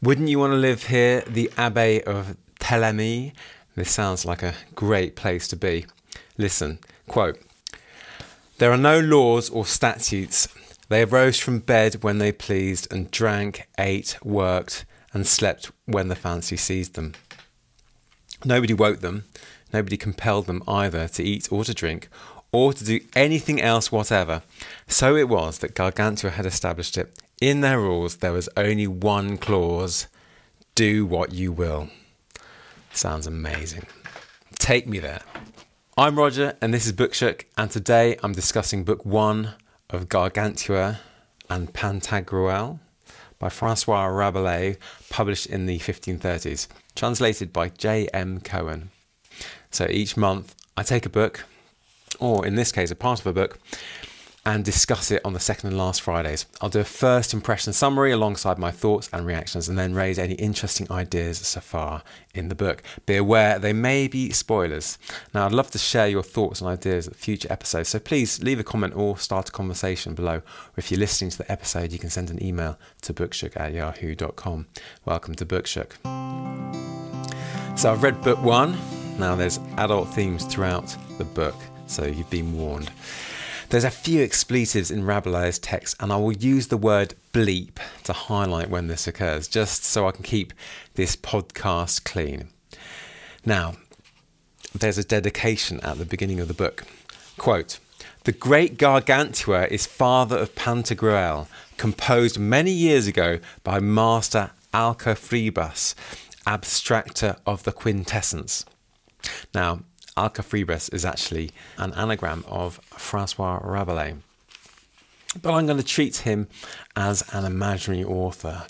Wouldn't you want to live here, the Abbey of Thélemy? This sounds like a great place to be. Listen, quote, There are no laws or statutes. They arose from bed when they pleased and drank, ate, worked, and slept when the fancy seized them. Nobody woke them, nobody compelled them either to eat or to drink, or to do anything else whatever. So it was that Gargantua had established it. In their rules, there was only one clause do what you will. Sounds amazing. Take me there. I'm Roger, and this is Bookshook, and today I'm discussing book one of Gargantua and Pantagruel by Francois Rabelais, published in the 1530s, translated by J.M. Cohen. So each month I take a book, or in this case, a part of a book, and discuss it on the second and last Fridays. I'll do a first impression summary alongside my thoughts and reactions, and then raise any interesting ideas so far in the book. Be aware they may be spoilers. Now, I'd love to share your thoughts and ideas at future episodes, so please leave a comment or start a conversation below. Or if you're listening to the episode, you can send an email to bookshook at yahoo.com. Welcome to Bookshook. So, I've read book one. Now, there's adult themes throughout the book, so you've been warned. There's a few expletives in Rabelais' text, and I will use the word bleep to highlight when this occurs, just so I can keep this podcast clean. Now, there's a dedication at the beginning of the book. Quote, the great Gargantua is father of Pantagruel, composed many years ago by Master Alcofribas, abstractor of the quintessence. Now, Alcofribas is actually an anagram of Francois Rabelais. But I'm going to treat him as an imaginary author.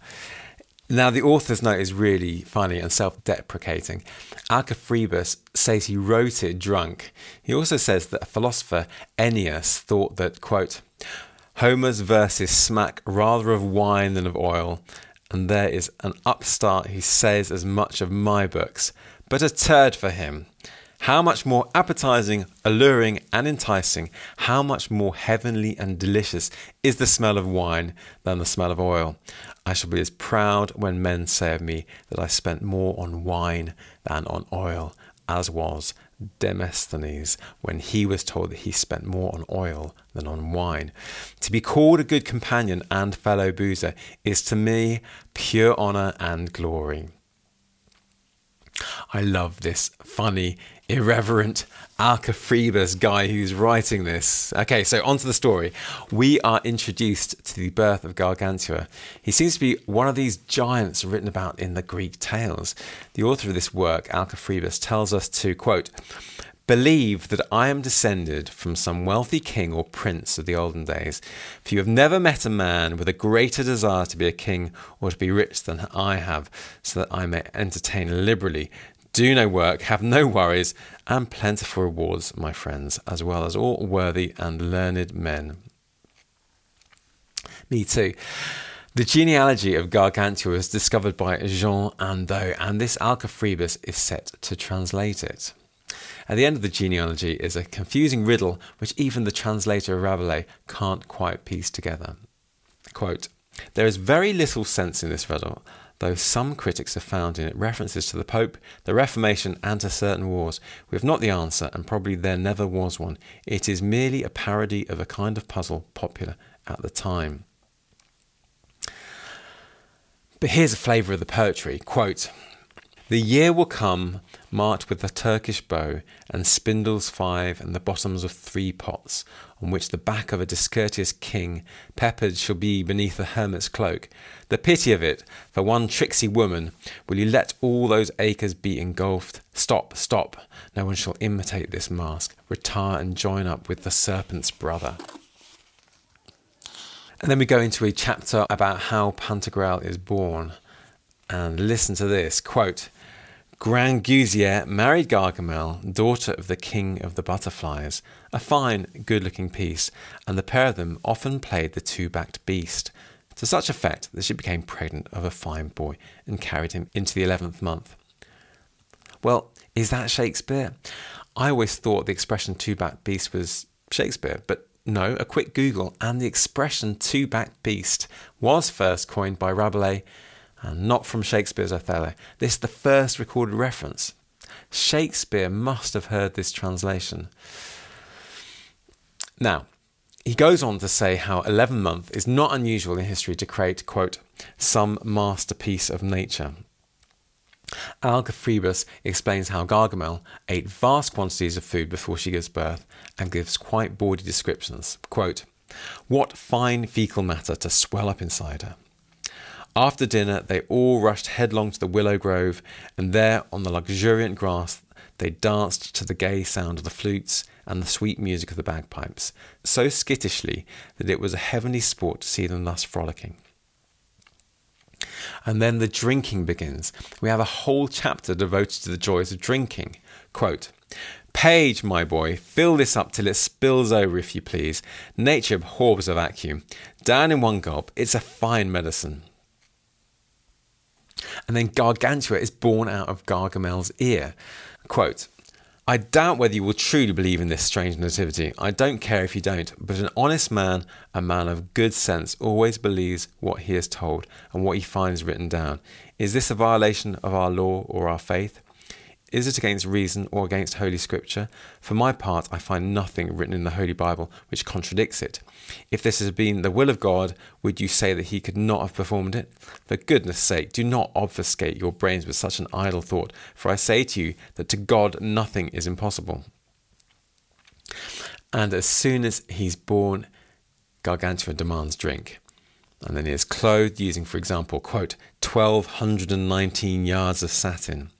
Now, the author's note is really funny and self deprecating. Alcofribas says he wrote it drunk. He also says that philosopher Ennius thought that, quote, Homer's verses smack rather of wine than of oil, and there is an upstart who says as much of my books, but a turd for him. How much more appetizing, alluring, and enticing, how much more heavenly and delicious is the smell of wine than the smell of oil. I shall be as proud when men say of me that I spent more on wine than on oil, as was Demosthenes when he was told that he spent more on oil than on wine. To be called a good companion and fellow boozer is to me pure honour and glory. I love this funny, irreverent Alcofribas guy who's writing this. Okay, so on to the story. We are introduced to the birth of Gargantua. He seems to be one of these giants written about in the Greek tales. The author of this work, Alcofribas, tells us to, quote, Believe that I am descended from some wealthy king or prince of the olden days, for you have never met a man with a greater desire to be a king or to be rich than I have, so that I may entertain liberally, do no work, have no worries, and plentiful rewards, my friends, as well as all worthy and learned men. Me too. The genealogy of Gargantua was discovered by Jean Audeau, and this Alcofribas is set to translate it. At the end of the genealogy is a confusing riddle which even the translator of Rabelais can't quite piece together. Quote, there is very little sense in this riddle, though some critics have found in it references to the Pope, the Reformation, and to certain wars. We have not the answer, and probably there never was one. It is merely a parody of a kind of puzzle popular at the time. But here's a flavour of the poetry. Quote, the year will come marked with the Turkish bow and spindles five and the bottoms of three pots, on which the back of a discourteous king peppered shall be beneath a hermit's cloak. The pity of it, for one tricksy woman, will you let all those acres be engulfed? Stop, stop, no one shall imitate this mask. Retire and join up with the serpent's brother. And then we go into a chapter about how Pantagruel is born. And listen to this quote, Grangousier married Gargamel, daughter of the king of the butterflies, a fine, good looking piece, and the pair of them often played the two backed beast, to such effect that she became pregnant of a fine boy and carried him into the eleventh month. Well, is that Shakespeare? I always thought the expression two backed beast was Shakespeare, but no, a quick Google, and the expression two backed beast was first coined by Rabelais and not from Shakespeare's Othello. This is the first recorded reference. Shakespeare must have heard this translation. Now, he goes on to say how 11 month is not unusual in history to create, quote, some masterpiece of nature. Alcofribas explains how Gargamel ate vast quantities of food before she gives birth and gives quite bawdy descriptions. Quote, What fine fecal matter to swell up inside her. After dinner, they all rushed headlong to the willow grove, and there on the luxuriant grass they danced to the gay sound of the flutes and the sweet music of the bagpipes, so skittishly that it was a heavenly sport to see them thus frolicking. And then the drinking begins. We have a whole chapter devoted to the joys of drinking. Quote, Page, my boy, fill this up till it spills over, if you please. Nature abhors a vacuum. Down in one gulp, it's a fine medicine. And then Gargantua is born out of Gargamel's ear. Quote, I doubt whether you will truly believe in this strange nativity. I don't care if you don't, but an honest man, a man of good sense, always believes what he is told and what he finds written down. Is this a violation of our law or our faith? Is it against reason or against Holy Scripture? For my part, I find nothing written in the Holy Bible which contradicts it. If this has been the will of God, would you say that He could not have performed it? For goodness sake, do not obfuscate your brains with such an idle thought, for I say to you that to God nothing is impossible. And as soon as he's born, Gargantua demands drink. And then he is clothed using, for example, quote, 1219 yards of satin.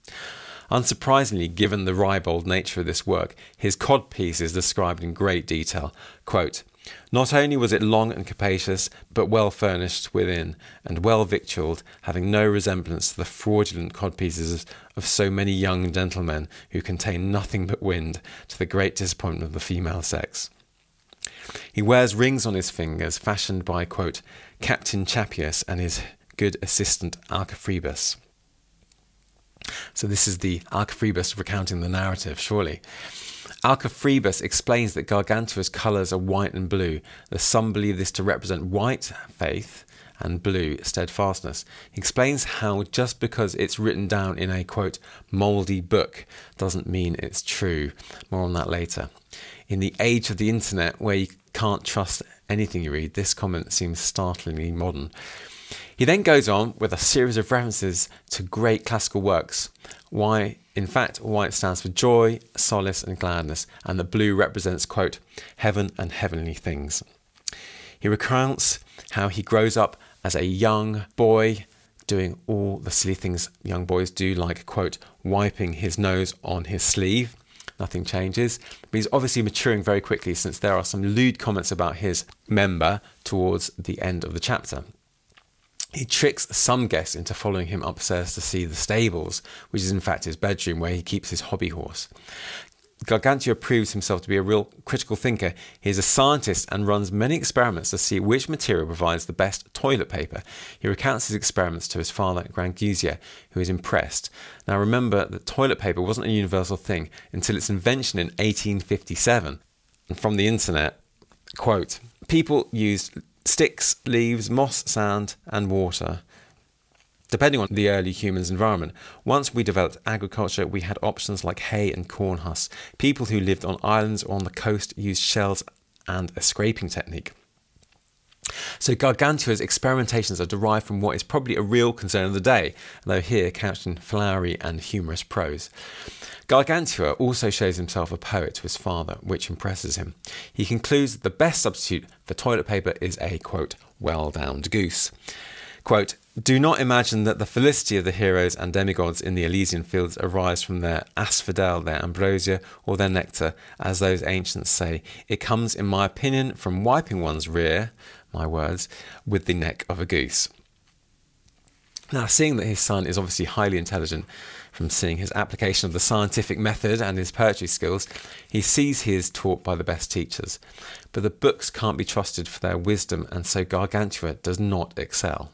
Unsurprisingly, given the ribald nature of this work, his codpiece is described in great detail. Quote, not only was it long and capacious, but well furnished within, and well victualled, having no resemblance to the fraudulent codpieces of so many young gentlemen who contain nothing but wind, to the great disappointment of the female sex. He wears rings on his fingers, fashioned by, quote, Captain Chapius and his good assistant Alcofribas. So this is the Alcofribas recounting the narrative, surely. Alcofribas explains that Gargantua's colours are white and blue. The some believe this to represent white, faith, and blue, steadfastness. He explains how just because it's written down in a quote, mouldy book doesn't mean it's true. More on that later. In the age of the internet, where you can't trust anything you read, this comment seems startlingly modern. He then goes on with a series of references to great classical works. Why, in fact, white stands for joy, solace, and gladness, and the blue represents, quote, heaven and heavenly things. He recounts how he grows up as a young boy doing all the silly things young boys do, like, quote, wiping his nose on his sleeve. Nothing changes. But he's obviously maturing very quickly since there are some lewd comments about his member towards the end of the chapter. He tricks some guests into following him upstairs to see the stables, which is in fact his bedroom where he keeps his hobby horse. Gargantua proves himself to be a real critical thinker. He is a scientist and runs many experiments to see which material provides the best toilet paper. He recounts his experiments to his father, Grangousier, who is impressed. Now remember that toilet paper wasn't a universal thing until its invention in 1857. And from the internet, quote, people used sticks, leaves, moss, sand, and water. Depending on the early human's environment. Once we developed agriculture, we had options like hay and corn husks. People who lived on islands or on the coast used shells and a scraping technique. So Gargantua's experimentations are derived from what is probably a real concern of the day, though here couched in flowery and humorous prose. Gargantua also shows himself a poet to his father, which impresses him. He concludes that the best substitute for toilet paper is a, quote, well downed goose. Quote, do not imagine that the felicity of the heroes and demigods in the Elysian fields arise from their asphodel, their ambrosia, or their nectar, as those ancients say. It comes, in my opinion, from wiping one's rear, my words, with the neck of a goose. Now, seeing that his son is obviously highly intelligent, from seeing his application of the scientific method and his poetry skills, he sees he is taught by the best teachers. But the books can't be trusted for their wisdom, and so Gargantua does not excel.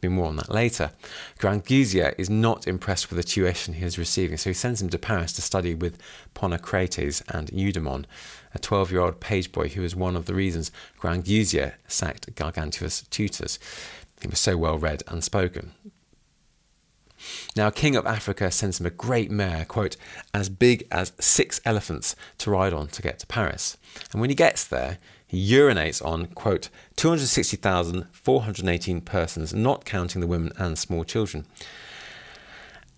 There'll be more on that later. Grangousier is not impressed with the tuition he is receiving, so he sends him to Paris to study with Ponocrates and Eudemon, a 12 year old page boy who was one of the reasons Grangousier sacked Gargantua's tutors. He was so well read and spoken. Now, King of Africa sends him a great mare, quote, as big as six elephants to ride on to get to Paris. And when he gets there, he urinates on, quote, 260,418 persons, not counting the women and small children,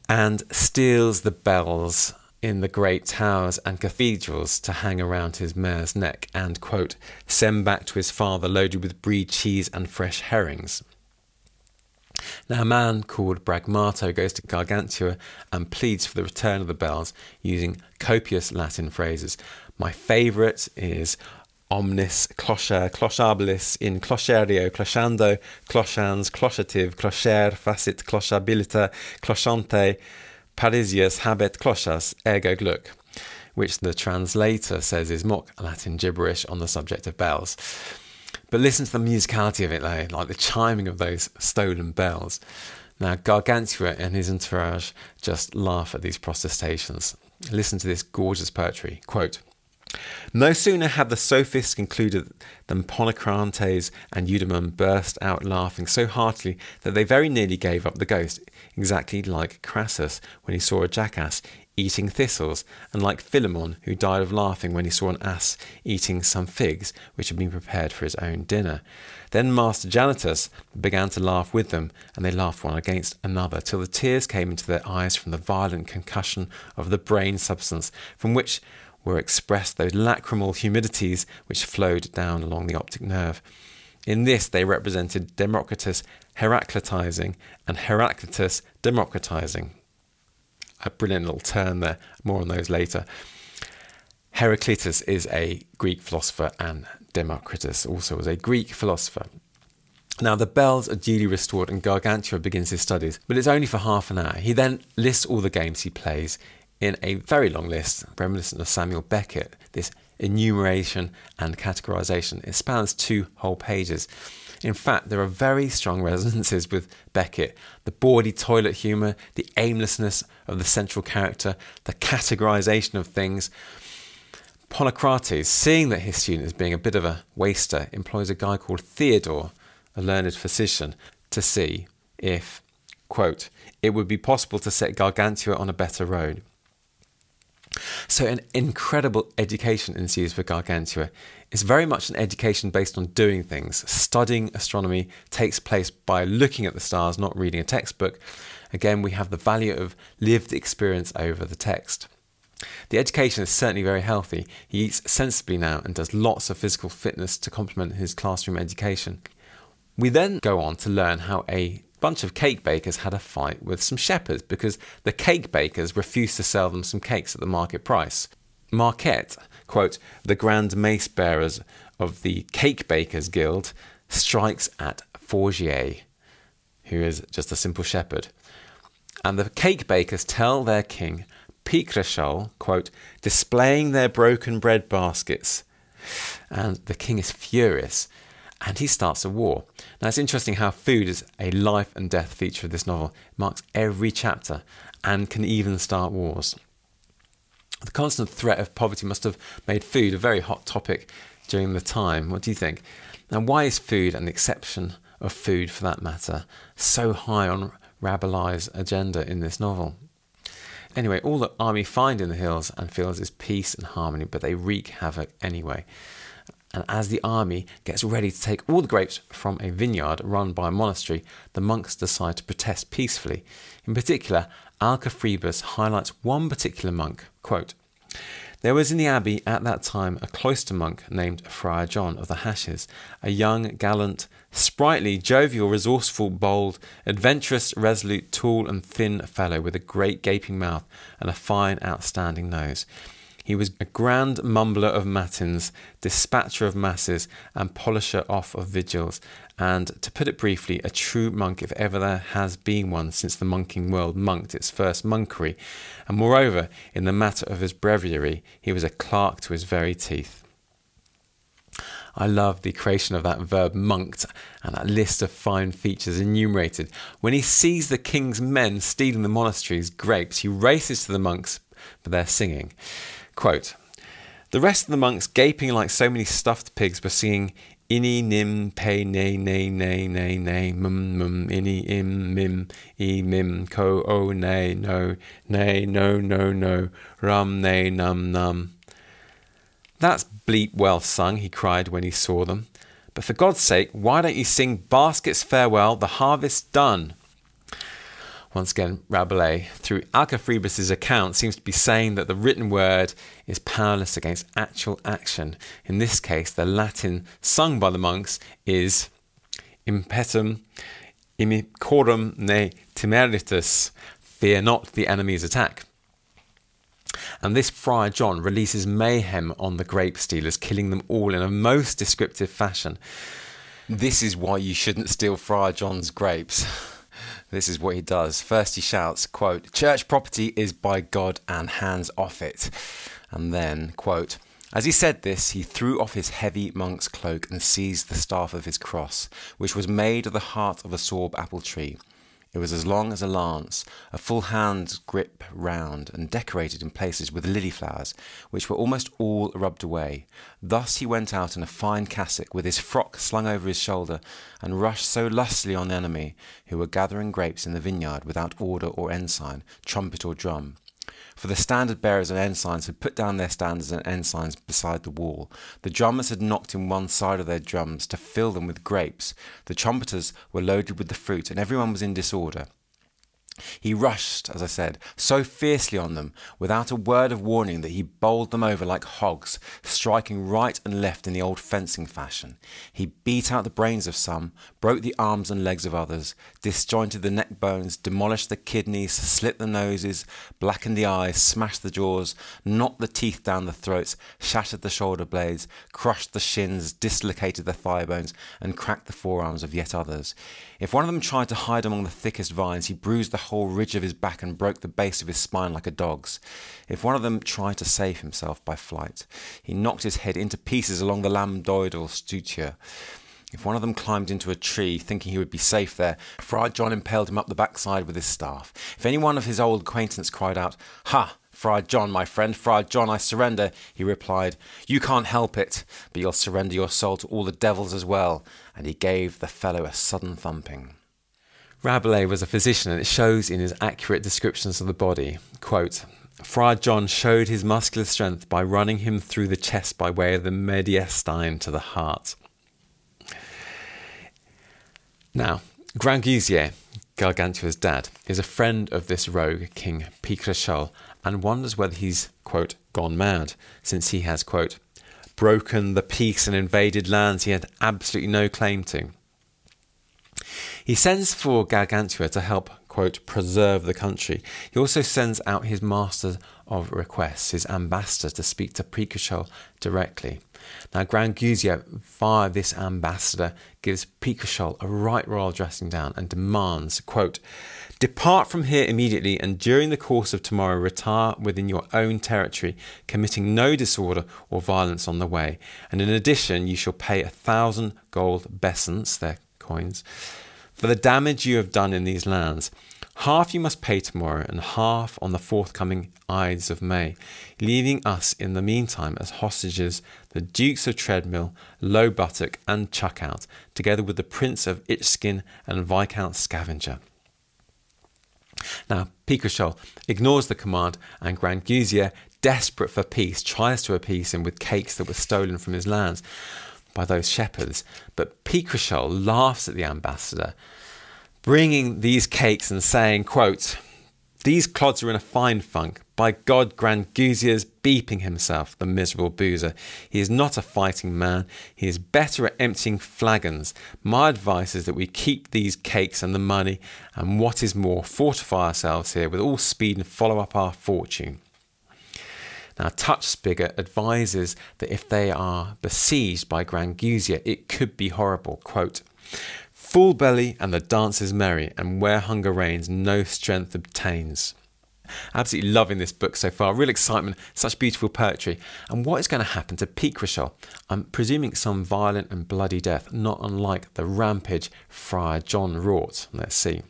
and steals the bells in the great towers and cathedrals to hang around his mare's neck and, quote, send back to his father loaded with brie cheese and fresh herrings. Now, a man called Bragmardo goes to Gargantua and pleads for the return of the bells using copious Latin phrases. My favourite is omnis clocher clochabilis in clocherio clochando clochans clochative clocher facit clochabilita clochante parisius habet clochas ergo gluck which the translator says is mock Latin gibberish on the subject of bells. But listen to the musicality of it, though, like the chiming of those stolen bells. Now, Gargantua and his entourage just laugh at these protestations. Listen to this gorgeous poetry. Quote, no sooner had the sophists concluded than Ponocrates and Eudemon burst out laughing so heartily that they very nearly gave up the ghost, exactly like Crassus when he saw a jackass eating thistles, and like Philemon, who died of laughing when he saw an ass eating some figs which had been prepared for his own dinner. Then Master Janotus began to laugh with them, and they laughed one against another, till the tears came into their eyes from the violent concussion of the brain substance, from which were expressed those lacrimal humidities which flowed down along the optic nerve. In this, they represented Democritus Heraclitizing and Heraclitus democritizing a brilliant little turn there. More on those later. Heraclitus is a Greek philosopher, and Democritus also was a Greek philosopher. Now, the bells are duly restored, and Gargantua begins his studies, but it's only for half an hour. He then lists all the games he plays in a very long list, reminiscent of Samuel Beckett. This enumeration and categorization it spans two whole pages. In fact, there are very strong resonances with Beckett the bawdy toilet humour, the aimlessness of the central character, the categorisation of things. Ponocrates, seeing that his student is being a bit of a waster, employs a guy called Theodore, a learned physician, to see if, quote, it would be possible to set Gargantua on a better road. So, an incredible education ensues for Gargantua. It's very much an education based on doing things. Studying astronomy takes place by looking at the stars, not reading a textbook. Again, we have the value of lived experience over the text. The education is certainly very healthy. He eats sensibly now and does lots of physical fitness to complement his classroom education. We then go on to learn how a bunch of cake bakers had a fight with some shepherds because the cake bakers refused to sell them some cakes at the market price. Marquette, quote, the grand mace bearers of the Cake Bakers Guild, strikes at Frogier, who is just a simple shepherd. And the cake bakers tell their king, Picrochole, quote, displaying their broken bread baskets. And the king is furious and he starts a war. Now, it's interesting how food is a life and death feature of this novel. It marks every chapter and can even start wars. The constant threat of poverty must have made food a very hot topic during the time. What do you think? Now, why is food, and the exception of food for that matter, so high on Rabelais' agenda in this novel? Anyway, all the army find in the hills and fields is peace and harmony, but they wreak havoc anyway. And as the army gets ready to take all the grapes from a vineyard run by a monastery, the monks decide to protest peacefully. In particular, Alcofribas highlights one particular monk. Quote, there was in the abbey at that time a cloister monk named Friar John of the Hashes, a young, gallant, sprightly, jovial, resourceful, bold, adventurous, resolute, tall, and thin fellow with a great gaping mouth and a fine, outstanding nose. He was a grand mumbler of matins, dispatcher of masses, and polisher off of vigils, and, to put it briefly, a true monk if ever there has been one since the monking world monked its first monkery. And moreover, in the matter of his breviary, he was a clerk to his very teeth. I love the creation of that verb monked and that list of fine features enumerated. When he sees the king's men stealing the monastery's grapes, he races to the monks for their singing. Quote, the rest of the monks, gaping like so many stuffed pigs, were singing Ini nim pe ne ne ne ne ne mum mum ini im mim e mim ko o ne no ne no no no rum ne num num. That's bleep well sung, he cried when he saw them. But for God's sake, why don't you sing Baskets Farewell, the Harvest's Done? Once again, Rabelais, through Alcofribas' account, seems to be saying that the written word is powerless against actual action. In this case, the Latin sung by the monks is impetum imicorum ne temeritus, fear not the enemy's attack. And this Friar John releases mayhem on the grape stealers, killing them all in a most descriptive fashion. This is why you shouldn't steal Friar John's grapes. This is what he does. First he shouts, quote, Church property is by God and hands off it. And then, quote, as he said this, he threw off his heavy monk's cloak and seized the staff of his cross, which was made of the heart of a sorb apple tree. It was as long as a lance, a full hand's grip round, and decorated in places with lily flowers, which were almost all rubbed away. Thus he went out in a fine cassock, with his frock slung over his shoulder, and rushed so lustily on the enemy, who were gathering grapes in the vineyard without order or ensign, trumpet or drum for the standard bearers and ensigns had put down their standards and ensigns beside the wall. The drummers had knocked in one side of their drums to fill them with grapes. The trumpeters were loaded with the fruit, and everyone was in disorder. He rushed, as I said, so fiercely on them, without a word of warning, that he bowled them over like hogs, striking right and left in the old fencing fashion. He beat out the brains of some, broke the arms and legs of others, disjointed the neck bones, demolished the kidneys, slit the noses, blackened the eyes, smashed the jaws, knocked the teeth down the throats, shattered the shoulder blades, crushed the shins, dislocated the thigh bones, and cracked the forearms of yet others. If one of them tried to hide among the thickest vines, he bruised the whole ridge of his back and broke the base of his spine like a dog's. If one of them tried to save himself by flight, he knocked his head into pieces along the lambdoidal suture. If one of them climbed into a tree, thinking he would be safe there, Friar John impaled him up the backside with his staff. If any one of his old acquaintance cried out, Ha! Friar John, my friend, Friar John, I surrender, he replied, You can't help it, but you'll surrender your soul to all the devils as well. And he gave the fellow a sudden thumping. Rabelais was a physician, and it shows in his accurate descriptions of the body. Quote, Friar John showed his muscular strength by running him through the chest by way of the mediastinum to the heart. Now, Grand Grangousier, Gargantua's dad, is a friend of this rogue King Picrochole and wonders whether he's, quote, gone mad, since he has, quote, broken the peace and invaded lands he had absolutely no claim to. He sends for Gargantua to help, quote, preserve the country. He also sends out his master of requests, his ambassador, to speak to Picrochole directly. Now, Grangousier, via this ambassador, gives Picrochole a right royal dressing down and demands, quote, Depart from here immediately, and during the course of tomorrow retire within your own territory, committing no disorder or violence on the way. And in addition, you shall pay a thousand gold besants, their coins, for the damage you have done in these lands. Half you must pay tomorrow, and half on the forthcoming Ides of May, leaving us in the meantime as hostages the Dukes of Treadmill, Low Buttock, and Chuckout, together with the Prince of Itchskin and Viscount Scavenger. Now, Picrochole ignores the command, and Grangousier, desperate for peace, tries to appease him with cakes that were stolen from his lands by those shepherds. But Picrochole laughs at the ambassador, bringing these cakes and saying, quote, these clods are in a fine funk. By God, Grangousier's beeping himself, the miserable boozer. He is not a fighting man. He is better at emptying flagons. My advice is that we keep these cakes and the money, and what is more, fortify ourselves here with all speed and follow up our fortune. Now, Touch Spigot advises that if they are besieged by Grangousier, it could be horrible. Quote, Full belly and the dance is merry, and where hunger reigns, no strength obtains. Absolutely loving this book so far. Real excitement, such beautiful poetry. And what is going to happen to Picrochole? I'm presuming some violent and bloody death, not unlike the rampage Friar John wrought. Let's see.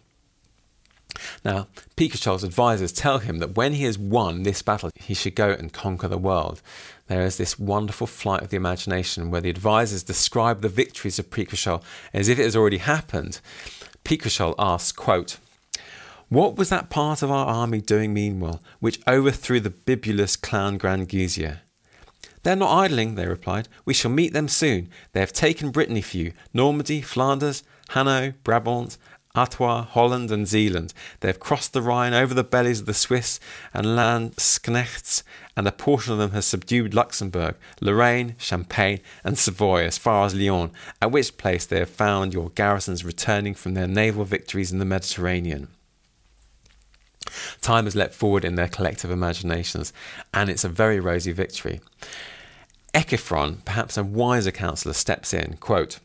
Now, Picrochole's advisors tell him that when he has won this battle, he should go and conquer the world. There is this wonderful flight of the imagination where the advisors describe the victories of Picrochole as if it has already happened. Picrochole asks, quote, What was that part of our army doing meanwhile, which overthrew the bibulous clown Grangousier? They're not idling, they replied. We shall meet them soon. They have taken Brittany for you Normandy, Flanders, Hainault, Brabant, Artois, Holland, and Zealand. They have crossed the Rhine over the bellies of the Swiss and Landsknechts, and a portion of them has subdued Luxembourg, Lorraine, Champagne, and Savoy as far as Lyon, at which place they have found your garrisons returning from their naval victories in the Mediterranean. Time has leapt forward in their collective imaginations, and it's a very rosy victory. Echephron, perhaps a wiser counsellor, steps in, quote,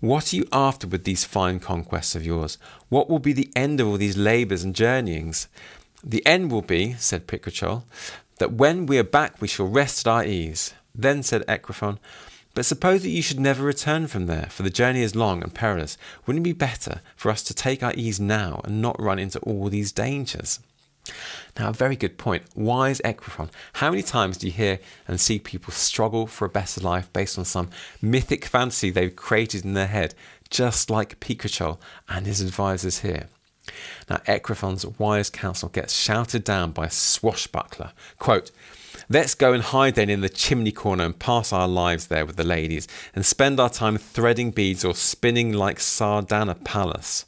What are you after with these fine conquests of yours? What will be the end of all these labours and journeyings? The end will be, said Picrochole, that when we are back we shall rest at our ease. Then said Echephron, but suppose that you should never return from there, for the journey is long and perilous. Wouldn't it be better for us to take our ease now and not run into all these dangers? Now, a very good point. Wise Echephron. How many times do you hear and see people struggle for a better life based on some mythic fantasy they've created in their head, just like Picrochole and his advisors here? Now, Echephron's wise counsel gets shouted down by a swashbuckler. Quote, Let's go and hide then in the chimney corner and pass our lives there with the ladies, and spend our time threading beads or spinning like Sardanapalus.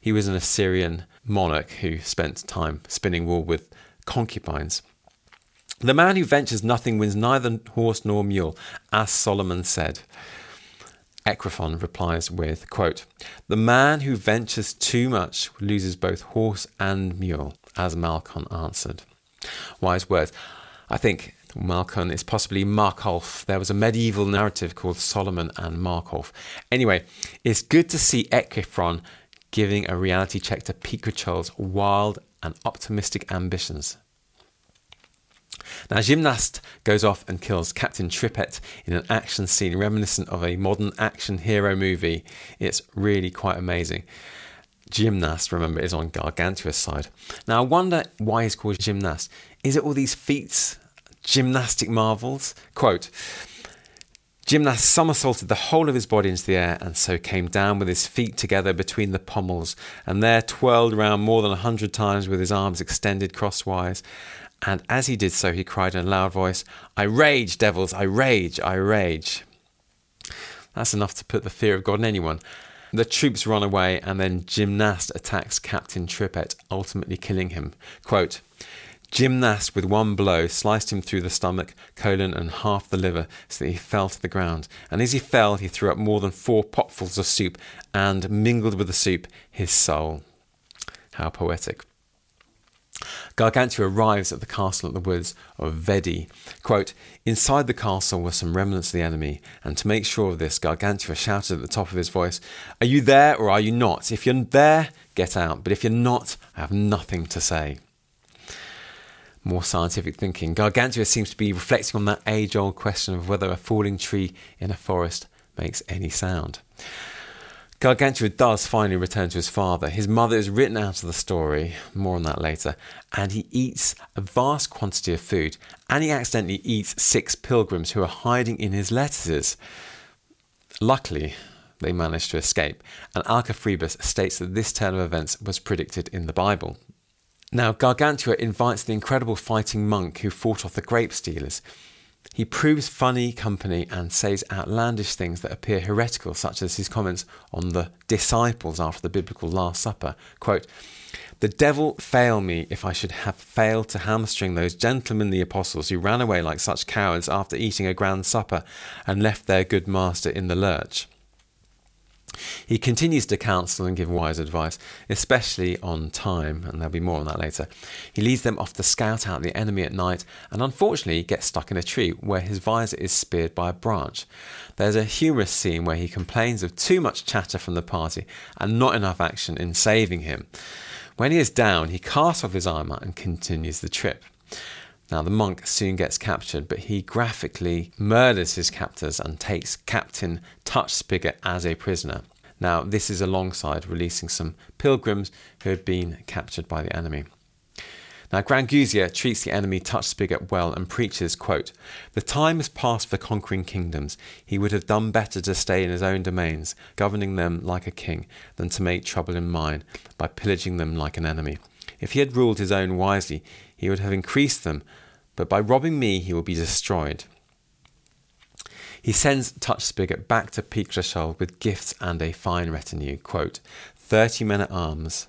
He was an Assyrian monarch who spent time spinning wool with concubines. The man who ventures nothing wins neither horse nor mule, as Solomon said. Echephron replies with, quote, The man who ventures too much loses both horse and mule, as Malcolm answered. Wise words. I think Malcolm is possibly Markolf. There was a medieval narrative called Solomon and Markolf. Anyway, it's good to see Echephron giving a reality check to Picrochole's wild and optimistic ambitions. Now, Gymnast goes off and kills Captain Trippet in an action scene reminiscent of a modern action hero movie. It's really quite amazing. Gymnast, remember, is on Gargantua's side. Now, I wonder why he's called Gymnast. Is it all these feats, gymnastic marvels? Quote, Gymnast somersaulted the whole of his body into the air and so came down with his feet together between the pommels and there twirled round more than a hundred times with his arms extended crosswise. And as he did so, he cried in a loud voice, I rage, devils, I rage, I rage. That's enough to put the fear of God in anyone. The troops run away, and then Gymnast attacks Captain Trippet, ultimately killing him. Quote, Gymnast, with one blow, sliced him through the stomach, colon, and half the liver, so that he fell to the ground. And as he fell, he threw up more than four potfuls of soup, and mingled with the soup his soul. How poetic. Gargantua arrives at the castle at the woods of Vedi. Quote, Inside the castle were some remnants of the enemy, and to make sure of this, Gargantua shouted at the top of his voice, Are you there or are you not? If you're there, get out, but if you're not, I have nothing to say more scientific thinking. Gargantua seems to be reflecting on that age old question of whether a falling tree in a forest makes any sound. Gargantua does finally return to his father. His mother is written out of the story, more on that later, and he eats a vast quantity of food, and he accidentally eats six pilgrims who are hiding in his lettuces. Luckily, they manage to escape, and Alcofribas states that this turn of events was predicted in the Bible. Now, Gargantua invites the incredible fighting monk who fought off the grape stealers. He proves funny company and says outlandish things that appear heretical, such as his comments on the disciples after the biblical Last Supper. Quote, the devil fail me if I should have failed to hamstring those gentlemen, the apostles, who ran away like such cowards after eating a grand supper and left their good master in the lurch. He continues to counsel and give wise advice, especially on time, and there'll be more on that later. He leads them off to scout out the enemy at night and unfortunately gets stuck in a tree where his visor is speared by a branch. There's a humorous scene where he complains of too much chatter from the party and not enough action in saving him. When he is down, he casts off his armour and continues the trip. Now, the monk soon gets captured, but he graphically murders his captors and takes Captain Touch Spigot as a prisoner. Now, this is alongside releasing some pilgrims who had been captured by the enemy. Now, Grangousier treats the enemy Touchspigot well and preaches, quote, The time is past for conquering kingdoms. He would have done better to stay in his own domains, governing them like a king, than to make trouble in mine by pillaging them like an enemy. If he had ruled his own wisely, he would have increased them, but by robbing me, he will be destroyed. He sends Touchspigot back to Picrochole with gifts and a fine retinue, quote, 30 men at arms,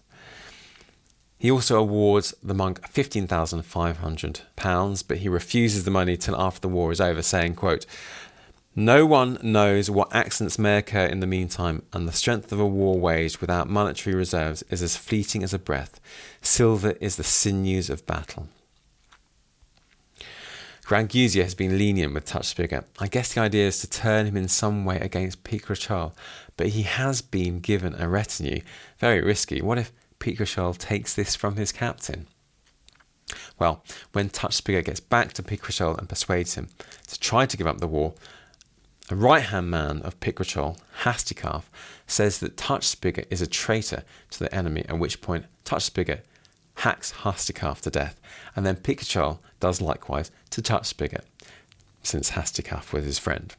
he also awards the monk £15,500, but he refuses the money till after the war is over, saying, quote, no one knows what accidents may occur in the meantime, and the strength of a war waged without monetary reserves is as fleeting as a breath. Silver is the sinews of battle. Grangousier has been lenient with Touchspigot. I guess the idea is to turn him in some way against Picrochole, but he has been given a retinue. Very risky. What if Picrochole takes this from his captain. Well, when Touchspigot gets back to Picrochole and persuades him to try to give up the war, a right hand man of Picrochole, Hasticaf, says that Touchspigot is a traitor to the enemy, at which point Touchspigot hacks Hasticaf to death, and then Picrochole does likewise to Touchspigot, since Hasticaf was his friend.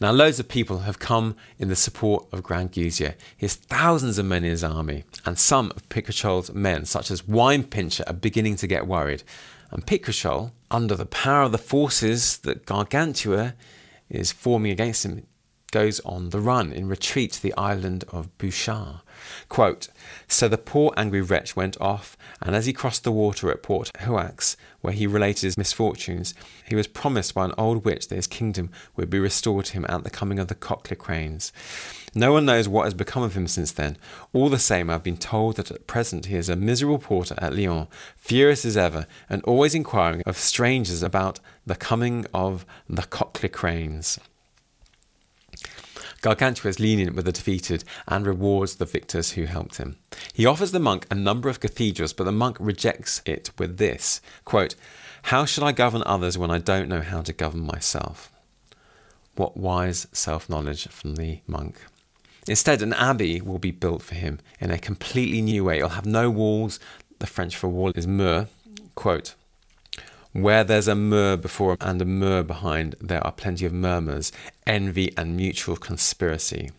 Now, loads of people have come in the support of Grand Grangousier. He has thousands of men in his army, and some of Picrochole's men, such as Wine Pincher, are beginning to get worried. And Picrochole, under the power of the forces that Gargantua is forming against him, goes on the run in retreat to the island of Bouchard. Quote, so the poor angry wretch went off, and as he crossed the water at Port Huaux, where he related his misfortunes, he was promised by an old witch that his kingdom would be restored to him at the coming of the Cocklicranes. No one knows what has become of him since then. All the same, I have been told that at present he is a miserable porter at Lyons, furious as ever, and always inquiring of strangers about the coming of the Cocklicranes. Gargantua is lenient with the defeated and rewards the victors who helped him. He offers the monk a number of cathedrals, but the monk rejects it with this quote, How should I govern others when I don't know how to govern myself? What wise self knowledge from the monk. Instead, an abbey will be built for him in a completely new way. It'll have no walls. The French for wall is mur. Quote, where there's a mur before and a mur behind, there are plenty of murmurs, envy, and mutual conspiracy.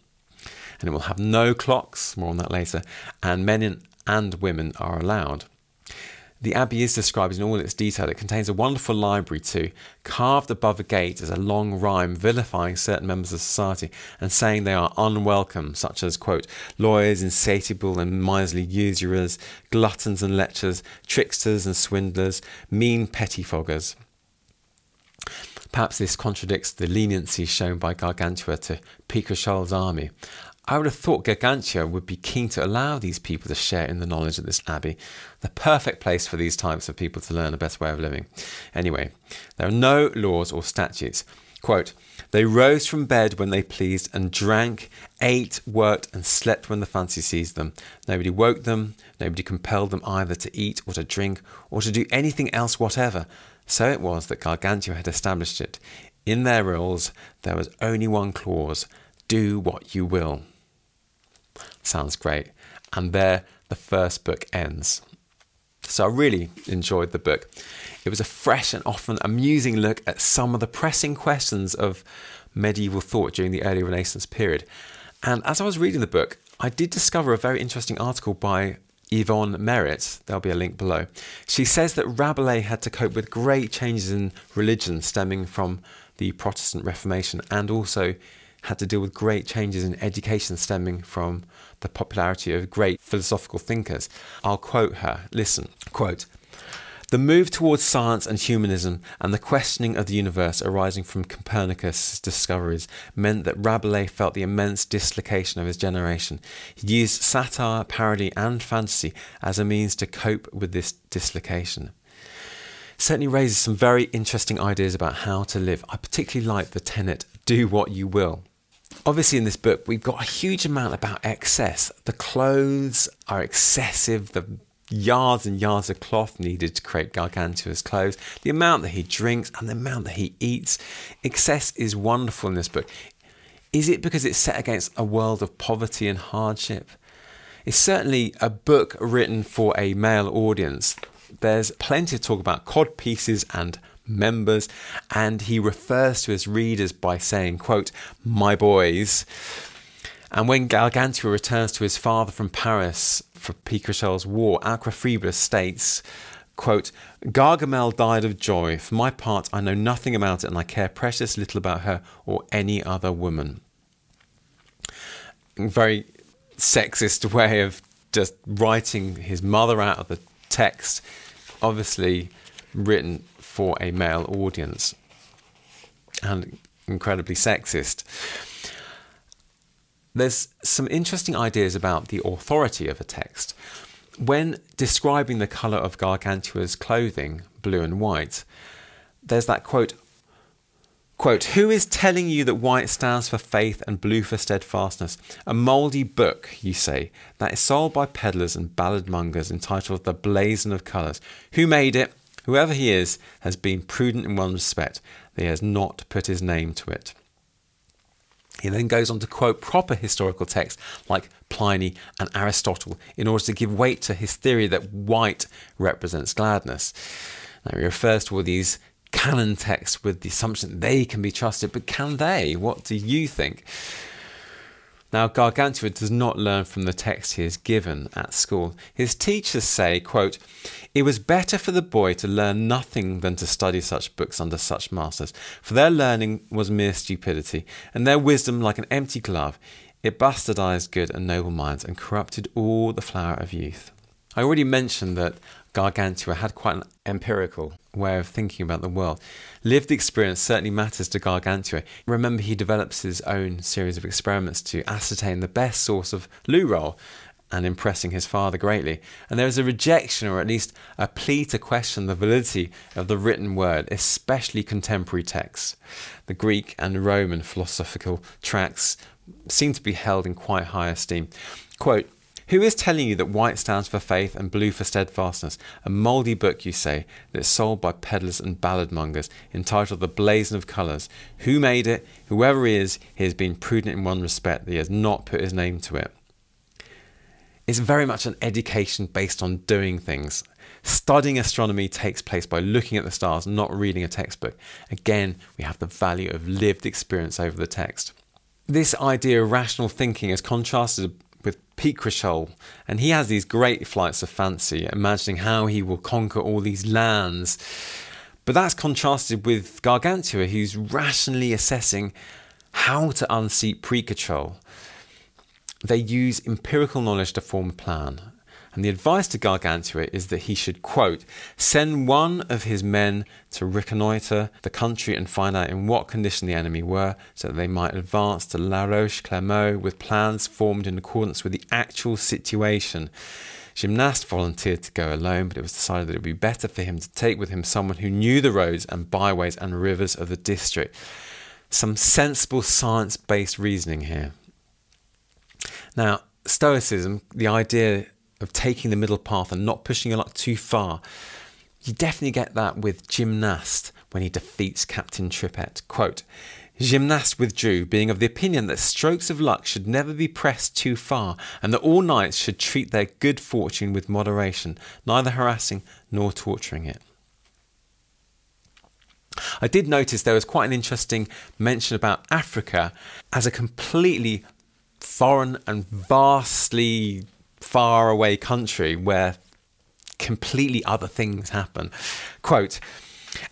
And it will have no clocks, more on that later, and men and women are allowed. The abbey is described in all its detail. It contains a wonderful library too. Carved above a gate is a long rhyme vilifying certain members of society and saying they are unwelcome, such as, quote, lawyers, insatiable and miserly usurers, gluttons and lechers, tricksters and swindlers, mean pettifoggers. Perhaps this contradicts the leniency shown by Gargantua to Picrochole's army. I would have thought Gargantua would be keen to allow these people to share in the knowledge of this abbey, the perfect place for these types of people to learn a best way of living. Anyway, there are no laws or statutes. Quote, they rose from bed when they pleased and drank, ate, worked, and slept when the fancy seized them. Nobody woke them, nobody compelled them either to eat or to drink or to do anything else whatever. So it was that Gargantua had established it. In their rules, there was only one clause do what you will. Sounds great. And there the first book ends. So I really enjoyed the book. It was a fresh and often amusing look at some of the pressing questions of medieval thought during the early Renaissance period. And as I was reading the book, I did discover a very interesting article by Yvonne Merritt. There'll be a link below. She says that Rabelais had to cope with great changes in religion stemming from the Protestant Reformation and also had to deal with great changes in education stemming from the popularity of great philosophical thinkers. I'll quote her. Listen, quote, the move towards science and humanism and the questioning of the universe arising from Copernicus' discoveries meant that Rabelais felt the immense dislocation of his generation. He used satire, parody, and fantasy as a means to cope with this dislocation. certainly raises some very interesting ideas about how to live. I particularly like the tenet do what you will obviously in this book we've got a huge amount about excess. The clothes are excessive. The yards and yards of cloth needed to create gargantua's clothes. The amount that he drinks and the amount that he eats. Excess is wonderful in this book. Is it because it's set against a world of poverty and hardship? It's certainly a book written for a male audience. There's plenty to talk about cod pieces and members, and he refers to his readers by saying, quote, my boys. And when Gargantua returns to his father from Paris for Picrochole's war, Alcofribas states, quote, Gargamel died of joy. For my part, I know nothing about it, and I care precious little about her or any other woman. Very sexist way of just writing his mother out of the text, obviously written for a male audience and incredibly sexist. There's some interesting ideas about the authority of a text. When describing the colour of Gargantua's clothing, blue and white, there's that quote Quote, Who is telling you that white stands for faith and blue for steadfastness? A mouldy book, you say, that is sold by peddlers and ballad mongers entitled The Blazon of Colours. Who made it? Whoever he is has been prudent in one respect, that he has not put his name to it. He then goes on to quote proper historical texts like Pliny and Aristotle in order to give weight to his theory that white represents gladness. Now, he refers to all these canon texts with the assumption that they can be trusted, but can they? What do you think? Now, Gargantua does not learn from the text he is given at school. His teachers say, quote, It was better for the boy to learn nothing than to study such books under such masters, for their learning was mere stupidity, and their wisdom like an empty glove. It bastardized good and noble minds and corrupted all the flower of youth. I already mentioned that Gargantua had quite an empirical way of thinking about the world. Lived experience certainly matters to Gargantua. Remember, he develops his own series of experiments to ascertain the best source of loo roll and impressing his father greatly. And there is a rejection, or at least a plea to question the validity of the written word, especially contemporary texts. The Greek and Roman philosophical tracts seem to be held in quite high esteem. Quote, who is telling you that white stands for faith and blue for steadfastness? A mouldy book, you say, that's sold by peddlers and ballad mongers, entitled The Blazon of Colours. Who made it? Whoever he is, he has been prudent in one respect, that he has not put his name to it. It's very much an education based on doing things. Studying astronomy takes place by looking at the stars, not reading a textbook. Again, we have the value of lived experience over the text. This idea of rational thinking is contrasted Picrochole, and he has these great flights of fancy, imagining how he will conquer all these lands. But that's contrasted with Gargantua, who's rationally assessing how to unseat Picrochole. They use empirical knowledge to form a plan, and the advice to Gargantua is that he should, quote, send one of his men to reconnoitre the country and find out in what condition the enemy were, so that they might advance to La Roche Clermault with plans formed in accordance with the actual situation. Gymnast volunteered to go alone, but it was decided that it would be better for him to take with him someone who knew the roads and byways and rivers of the district. Some sensible science based reasoning here. Now, Stoicism, the idea of taking the middle path and not pushing your luck too far. You definitely get that with Gymnast when he defeats Captain Tripet. Quote, Gymnast withdrew, being of the opinion that strokes of luck should never be pressed too far, and that all knights should treat their good fortune with moderation, neither harassing nor torturing it. I did notice there was quite an interesting mention about Africa as a completely foreign and vastly far away country where completely other things happen. Quote,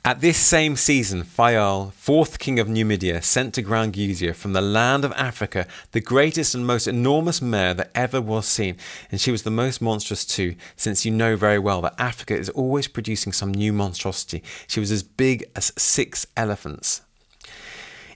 at this same season, Fayal, fourth king of Numidia, sent to Grand from the land of Africa the greatest and most enormous mare that ever was seen, and she was the most monstrous too, since you know very well that Africa is always producing some new monstrosity. She was as big as six elephants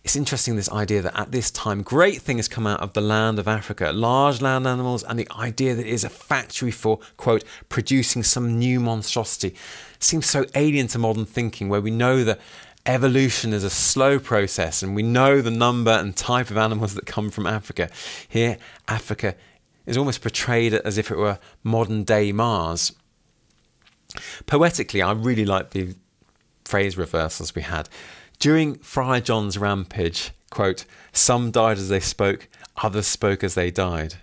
it's interesting this idea that at this time great things come out of the land of Africa, large land animals, and the idea that it is a factory for, quote, producing some new monstrosity seems so alien to modern thinking, where we know that evolution is a slow process and we know the number and type of animals that come from Africa. Here, Africa is almost portrayed as if it were modern day Mars. Poetically, I really like the phrase reversals we had. During Friar John's rampage, quote, some died as they spoke, others spoke as they died.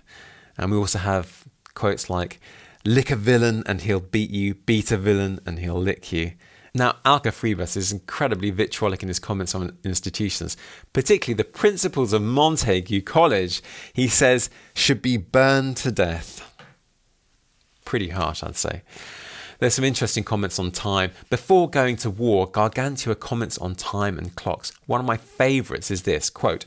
And we also have quotes like, lick a villain and he'll beat you, beat a villain and he'll lick you. Now, Alcofribas is incredibly vitriolic in his comments on institutions, particularly the principles of Montaigu College, he says, should be burned to death. Pretty harsh, I'd say. There's some interesting comments on time. Before going to war, Gargantua comments on time and clocks. One of my favourites is this quote,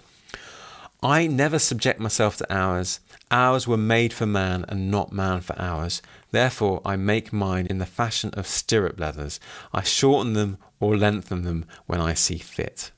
I never subject myself to hours. Hours were made for man and not man for hours. Therefore, I make mine in the fashion of stirrup leathers. I shorten them or lengthen them when I see fit.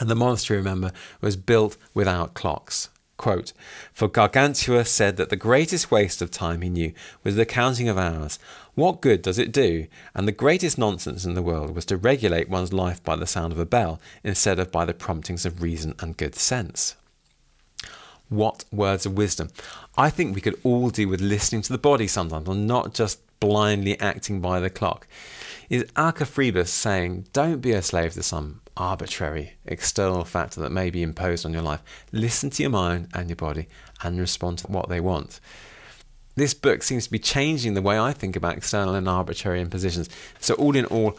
And the monastery, remember, was built without clocks. Quote, For Gargantua said that the greatest waste of time he knew was the counting of hours. What good does it do? And the greatest nonsense in the world was to regulate one's life by the sound of a bell instead of by the promptings of reason and good sense. What words of wisdom. I think we could all do with listening to the body sometimes and not just blindly acting by the clock. Is Alcofribas saying, don't be a slave to some arbitrary external factor that may be imposed on your life. Listen to your mind and your body and respond to what they want. This book seems to be changing the way I think about external and arbitrary impositions. So, all in all,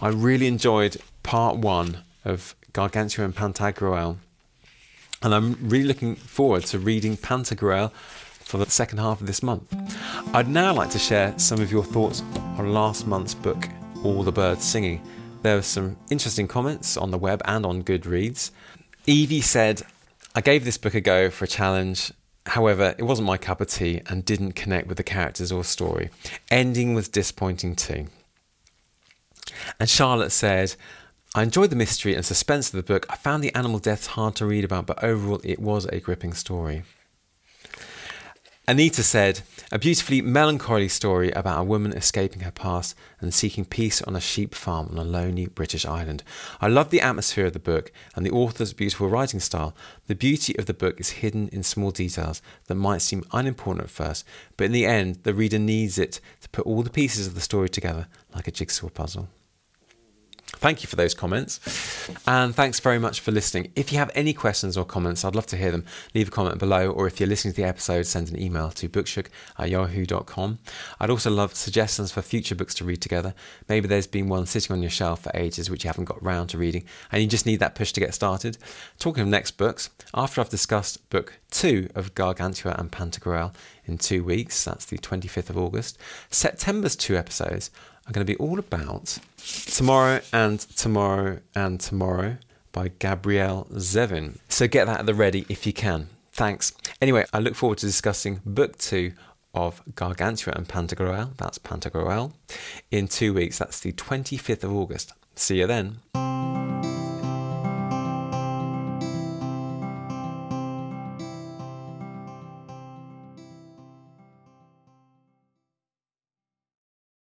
I really enjoyed part one of Gargantua and Pantagruel, and I'm really looking forward to reading Pantagruel for the second half of this month. I'd now like to share some of your thoughts on last month's book, All the Birds Singing. There were some interesting comments on the web and on Goodreads. Evie said, I gave this book a go for a challenge. However, it wasn't my cup of tea and didn't connect with the characters or story. Ending was disappointing too. And Charlotte said, I enjoyed the mystery and suspense of the book. I found the animal deaths hard to read about, but overall it was a gripping story. Anita said, a beautifully melancholy story about a woman escaping her past and seeking peace on a sheep farm on a lonely British island. I love the atmosphere of the book and the author's beautiful writing style. The beauty of the book is hidden in small details that might seem unimportant at first, but in the end, the reader needs it to put all the pieces of the story together like a jigsaw puzzle. Thank you for those comments. And thanks very much for listening. If you have any questions or comments, I'd love to hear them. Leave a comment below, or if you're listening to the episode, send an email to bookshook at yahoo.com. I'd also love suggestions for future books to read together. Maybe there's been one sitting on your shelf for ages which you haven't got round to reading, and you just need that push to get started. Talking of next books, after I've discussed book two of Gargantua and Pantagruel in two weeks, that's the 25th of August, September's two episodes are going to be all about Tomorrow and Tomorrow and Tomorrow by Gabrielle Zevin. So get that at the ready if you can. Thanks. Anyway, I look forward to discussing book two of Gargantua and Pantagruel. That's Pantagruel in two weeks. That's the 25th of August. See you then.